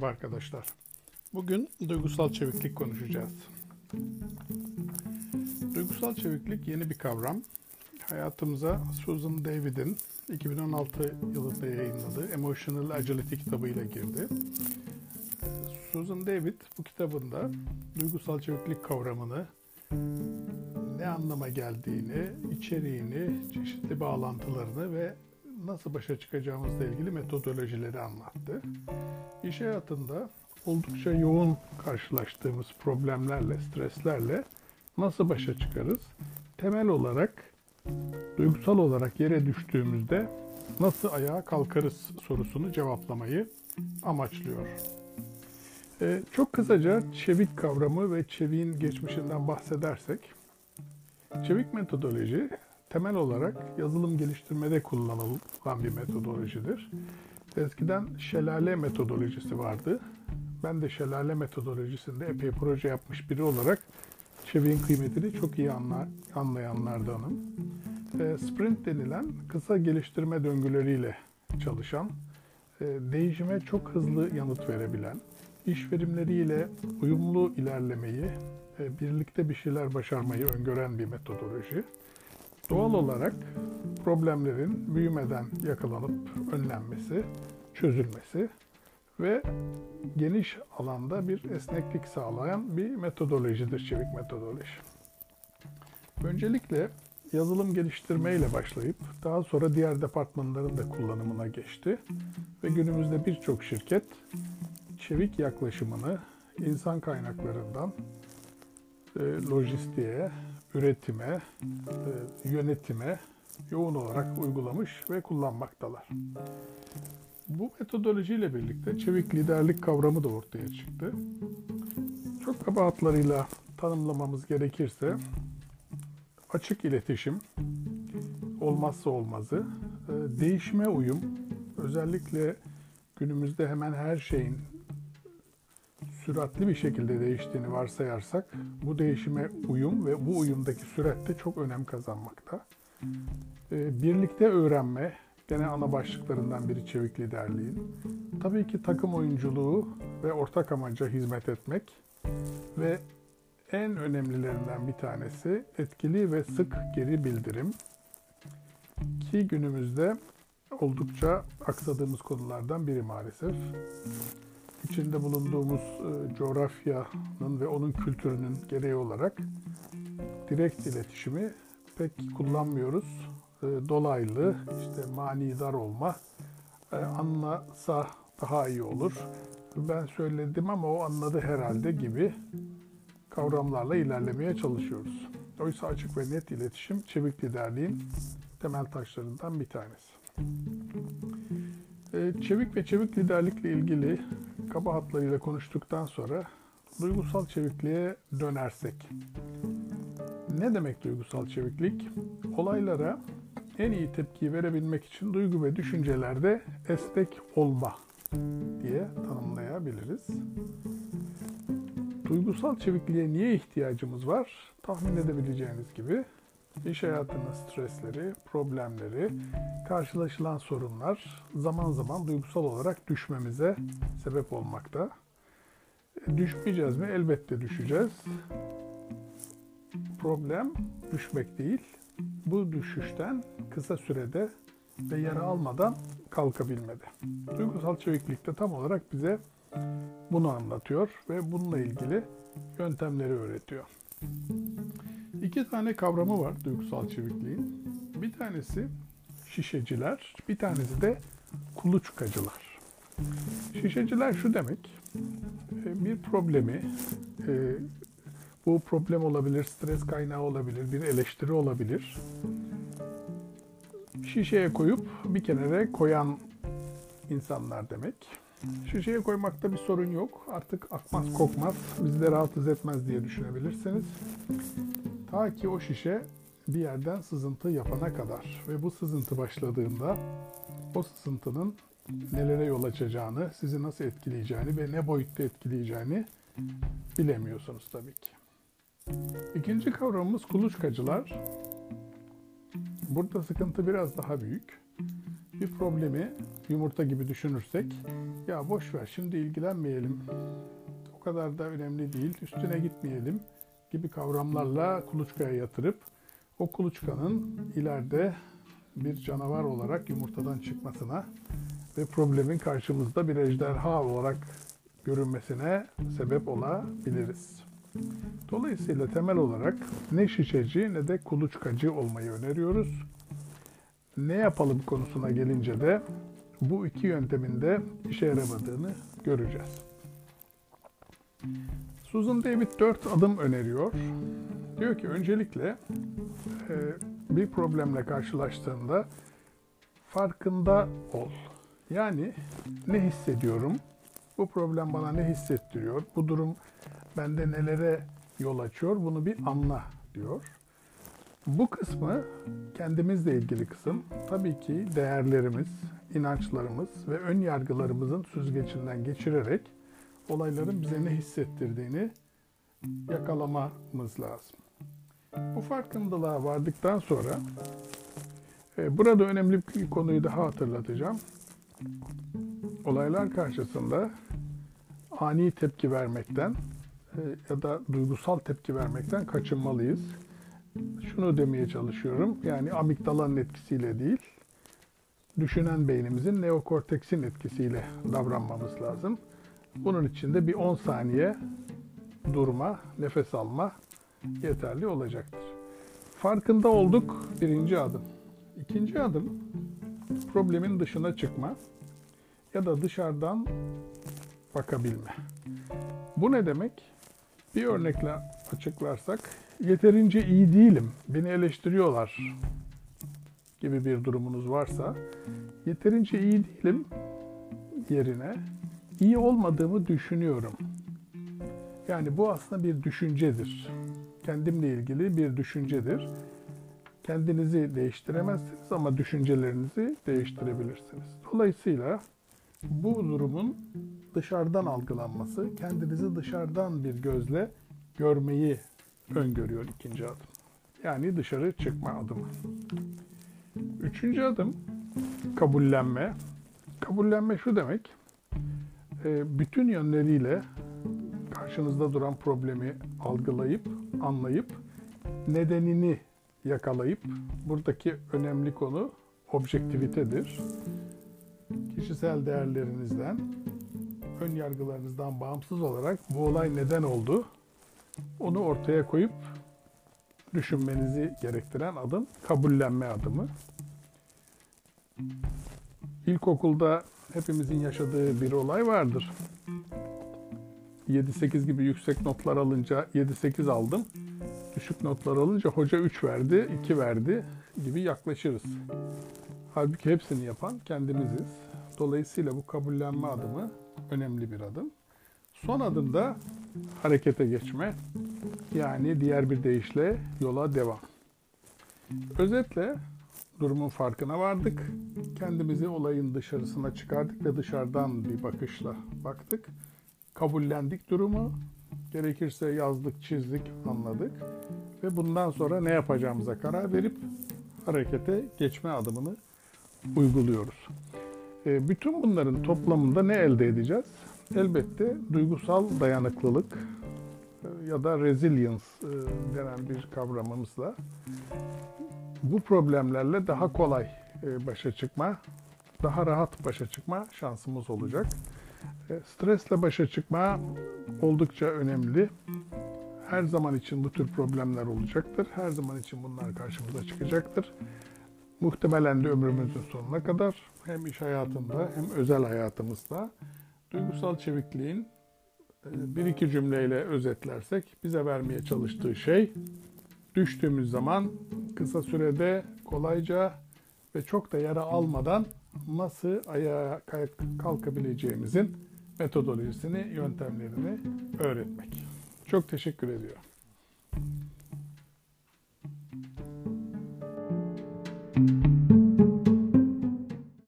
Merhaba arkadaşlar. Bugün duygusal çeviklik konuşacağız. Duygusal çeviklik yeni bir kavram. Hayatımıza Susan David'in 2016 yılında yayınladığı Emotional Agility kitabıyla girdi. Susan David bu kitabında duygusal çeviklik kavramını ne anlama geldiğini, içeriğini, çeşitli bağlantılarını ve nasıl başa çıkacağımızla ilgili metodolojileri anlattı. İş hayatında oldukça yoğun karşılaştığımız problemlerle, streslerle nasıl başa çıkarız? Temel olarak duygusal olarak yere düştüğümüzde nasıl ayağa kalkarız sorusunu cevaplamayı amaçlıyor. Ee, çok kısaca çevik kavramı ve çeviğin geçmişinden bahsedersek, çevik metodoloji temel olarak yazılım geliştirmede kullanılan bir metodolojidir. Eskiden şelale metodolojisi vardı. Ben de şelale metodolojisinde epey proje yapmış biri olarak çeviğin kıymetini çok iyi anlayanlardanım. E, sprint denilen kısa geliştirme döngüleriyle çalışan, e, değişime çok hızlı yanıt verebilen, iş verimleriyle uyumlu ilerlemeyi, e, birlikte bir şeyler başarmayı öngören bir metodoloji. Doğal olarak problemlerin büyümeden yakalanıp önlenmesi, çözülmesi ve geniş alanda bir esneklik sağlayan bir metodolojidir çevik metodoloji. Öncelikle yazılım geliştirme ile başlayıp daha sonra diğer departmanların da kullanımına geçti ve günümüzde birçok şirket çevik yaklaşımını insan kaynaklarından e, lojistiğe, üretime, e, yönetime yoğun olarak uygulamış ve kullanmaktalar. Bu metodolojiyle birlikte çevik liderlik kavramı da ortaya çıktı. Çok kaba hatlarıyla tanımlamamız gerekirse açık iletişim olmazsa olmazı, e, değişime uyum, özellikle günümüzde hemen her şeyin süratli bir şekilde değiştiğini varsayarsak bu değişime uyum ve bu uyumdaki sürat çok önem kazanmakta. Ee, birlikte öğrenme gene ana başlıklarından biri çevik liderliğin. Tabii ki takım oyunculuğu ve ortak amaca hizmet etmek ve en önemlilerinden bir tanesi etkili ve sık geri bildirim ki günümüzde oldukça aksadığımız konulardan biri maalesef içinde bulunduğumuz e, coğrafyanın ve onun kültürünün gereği olarak direkt iletişimi pek kullanmıyoruz. E, dolaylı, işte manidar olma, e, anlasa daha iyi olur. Ben söyledim ama o anladı herhalde gibi kavramlarla ilerlemeye çalışıyoruz. Oysa açık ve net iletişim çevik liderliğin temel taşlarından bir tanesi. E, çevik ve çevik liderlikle ilgili kaba hatlarıyla konuştuktan sonra duygusal çevikliğe dönersek. Ne demek duygusal çeviklik? Olaylara en iyi tepkiyi verebilmek için duygu ve düşüncelerde esnek olma diye tanımlayabiliriz. Duygusal çevikliğe niye ihtiyacımız var? Tahmin edebileceğiniz gibi iş hayatının stresleri, problemleri, karşılaşılan sorunlar zaman zaman duygusal olarak düşmemize sebep olmakta. E, düşmeyeceğiz mi? Elbette düşeceğiz. Problem düşmek değil, bu düşüşten kısa sürede ve yara almadan kalkabilmede. Duygusal çeviklik de tam olarak bize bunu anlatıyor ve bununla ilgili yöntemleri öğretiyor. İki tane kavramı var duygusal çevikliğin. Bir tanesi şişeciler, bir tanesi de kuluçkacılar. Şişeciler şu demek, e, bir problemi, e, bu problem olabilir, stres kaynağı olabilir, bir eleştiri olabilir. Şişeye koyup bir kenara koyan insanlar demek. Şişeye koymakta bir sorun yok. Artık akmaz kokmaz, bizi de rahatsız etmez diye düşünebilirsiniz. Ta ki o şişe bir yerden sızıntı yapana kadar ve bu sızıntı başladığında o sızıntının nelere yol açacağını, sizi nasıl etkileyeceğini ve ne boyutta etkileyeceğini bilemiyorsunuz tabii ki. İkinci kavramımız kuluçkacılar. Burada sıkıntı biraz daha büyük. bir problemi yumurta gibi düşünürsek ya boş ver şimdi ilgilenmeyelim. O kadar da önemli değil. Üstüne gitmeyelim gibi kavramlarla kuluçkaya yatırıp o kuluçkanın ileride bir canavar olarak yumurtadan çıkmasına ve problemin karşımızda bir ejderha olarak görünmesine sebep olabiliriz. Dolayısıyla temel olarak ne şişeci ne de kuluçkacı olmayı öneriyoruz. Ne yapalım konusuna gelince de bu iki yöntemin de işe yaramadığını göreceğiz. Susan David dört adım öneriyor. Diyor ki öncelikle e, bir problemle karşılaştığında farkında ol. Yani ne hissediyorum? Bu problem bana ne hissettiriyor? Bu durum bende nelere yol açıyor? Bunu bir anla diyor. Bu kısmı kendimizle ilgili kısım. Tabii ki değerlerimiz, inançlarımız ve ön yargılarımızın süzgecinden geçirerek olayların bize ne hissettirdiğini yakalamamız lazım. Bu farkındalığa vardıktan sonra e, burada önemli bir konuyu daha hatırlatacağım. Olaylar karşısında ani tepki vermekten e, ya da duygusal tepki vermekten kaçınmalıyız. Şunu demeye çalışıyorum. Yani amigdalanın etkisiyle değil, düşünen beynimizin neokorteksin etkisiyle davranmamız lazım. Bunun için de bir 10 saniye durma, nefes alma yeterli olacaktır. Farkında olduk birinci adım. İkinci adım problemin dışına çıkma ya da dışarıdan bakabilme. Bu ne demek? Bir örnekle açıklarsak yeterince iyi değilim, beni eleştiriyorlar gibi bir durumunuz varsa yeterince iyi değilim yerine iyi olmadığımı düşünüyorum. Yani bu aslında bir düşüncedir. Kendimle ilgili bir düşüncedir. Kendinizi değiştiremezsiniz ama düşüncelerinizi değiştirebilirsiniz. Dolayısıyla bu durumun dışarıdan algılanması, kendinizi dışarıdan bir gözle görmeyi öngörüyor ikinci adım. Yani dışarı çıkma adımı. Üçüncü adım kabullenme. Kabullenme şu demek, bütün yönleriyle karşınızda duran problemi algılayıp, anlayıp, nedenini yakalayıp, buradaki önemli konu objektivitedir. Kişisel değerlerinizden, ön yargılarınızdan bağımsız olarak bu olay neden oldu, onu ortaya koyup düşünmenizi gerektiren adım kabullenme adımı. İlkokulda hepimizin yaşadığı bir olay vardır. 7-8 gibi yüksek notlar alınca 7-8 aldım. Düşük notlar alınca hoca 3 verdi, 2 verdi gibi yaklaşırız. Halbuki hepsini yapan kendimiziz. Dolayısıyla bu kabullenme adımı önemli bir adım. Son adım da harekete geçme. Yani diğer bir deyişle yola devam. Özetle durumun farkına vardık. Kendimizi olayın dışarısına çıkardık ve dışarıdan bir bakışla baktık. Kabullendik durumu. Gerekirse yazdık, çizdik, anladık. Ve bundan sonra ne yapacağımıza karar verip harekete geçme adımını uyguluyoruz. E, bütün bunların toplamında ne elde edeceğiz? Elbette duygusal dayanıklılık e, ya da resilience e, denen bir kavramımızla bu problemlerle daha kolay e, başa çıkma, daha rahat başa çıkma şansımız olacak. E, stresle başa çıkma oldukça önemli. Her zaman için bu tür problemler olacaktır. Her zaman için bunlar karşımıza çıkacaktır. Muhtemelen de ömrümüzün sonuna kadar hem iş hayatında hem özel hayatımızda duygusal çevikliğin e, bir iki cümleyle özetlersek bize vermeye çalıştığı şey düştüğümüz zaman kısa sürede kolayca ve çok da yara almadan nasıl ayağa kalkabileceğimizin metodolojisini, yöntemlerini öğretmek. Çok teşekkür ediyorum.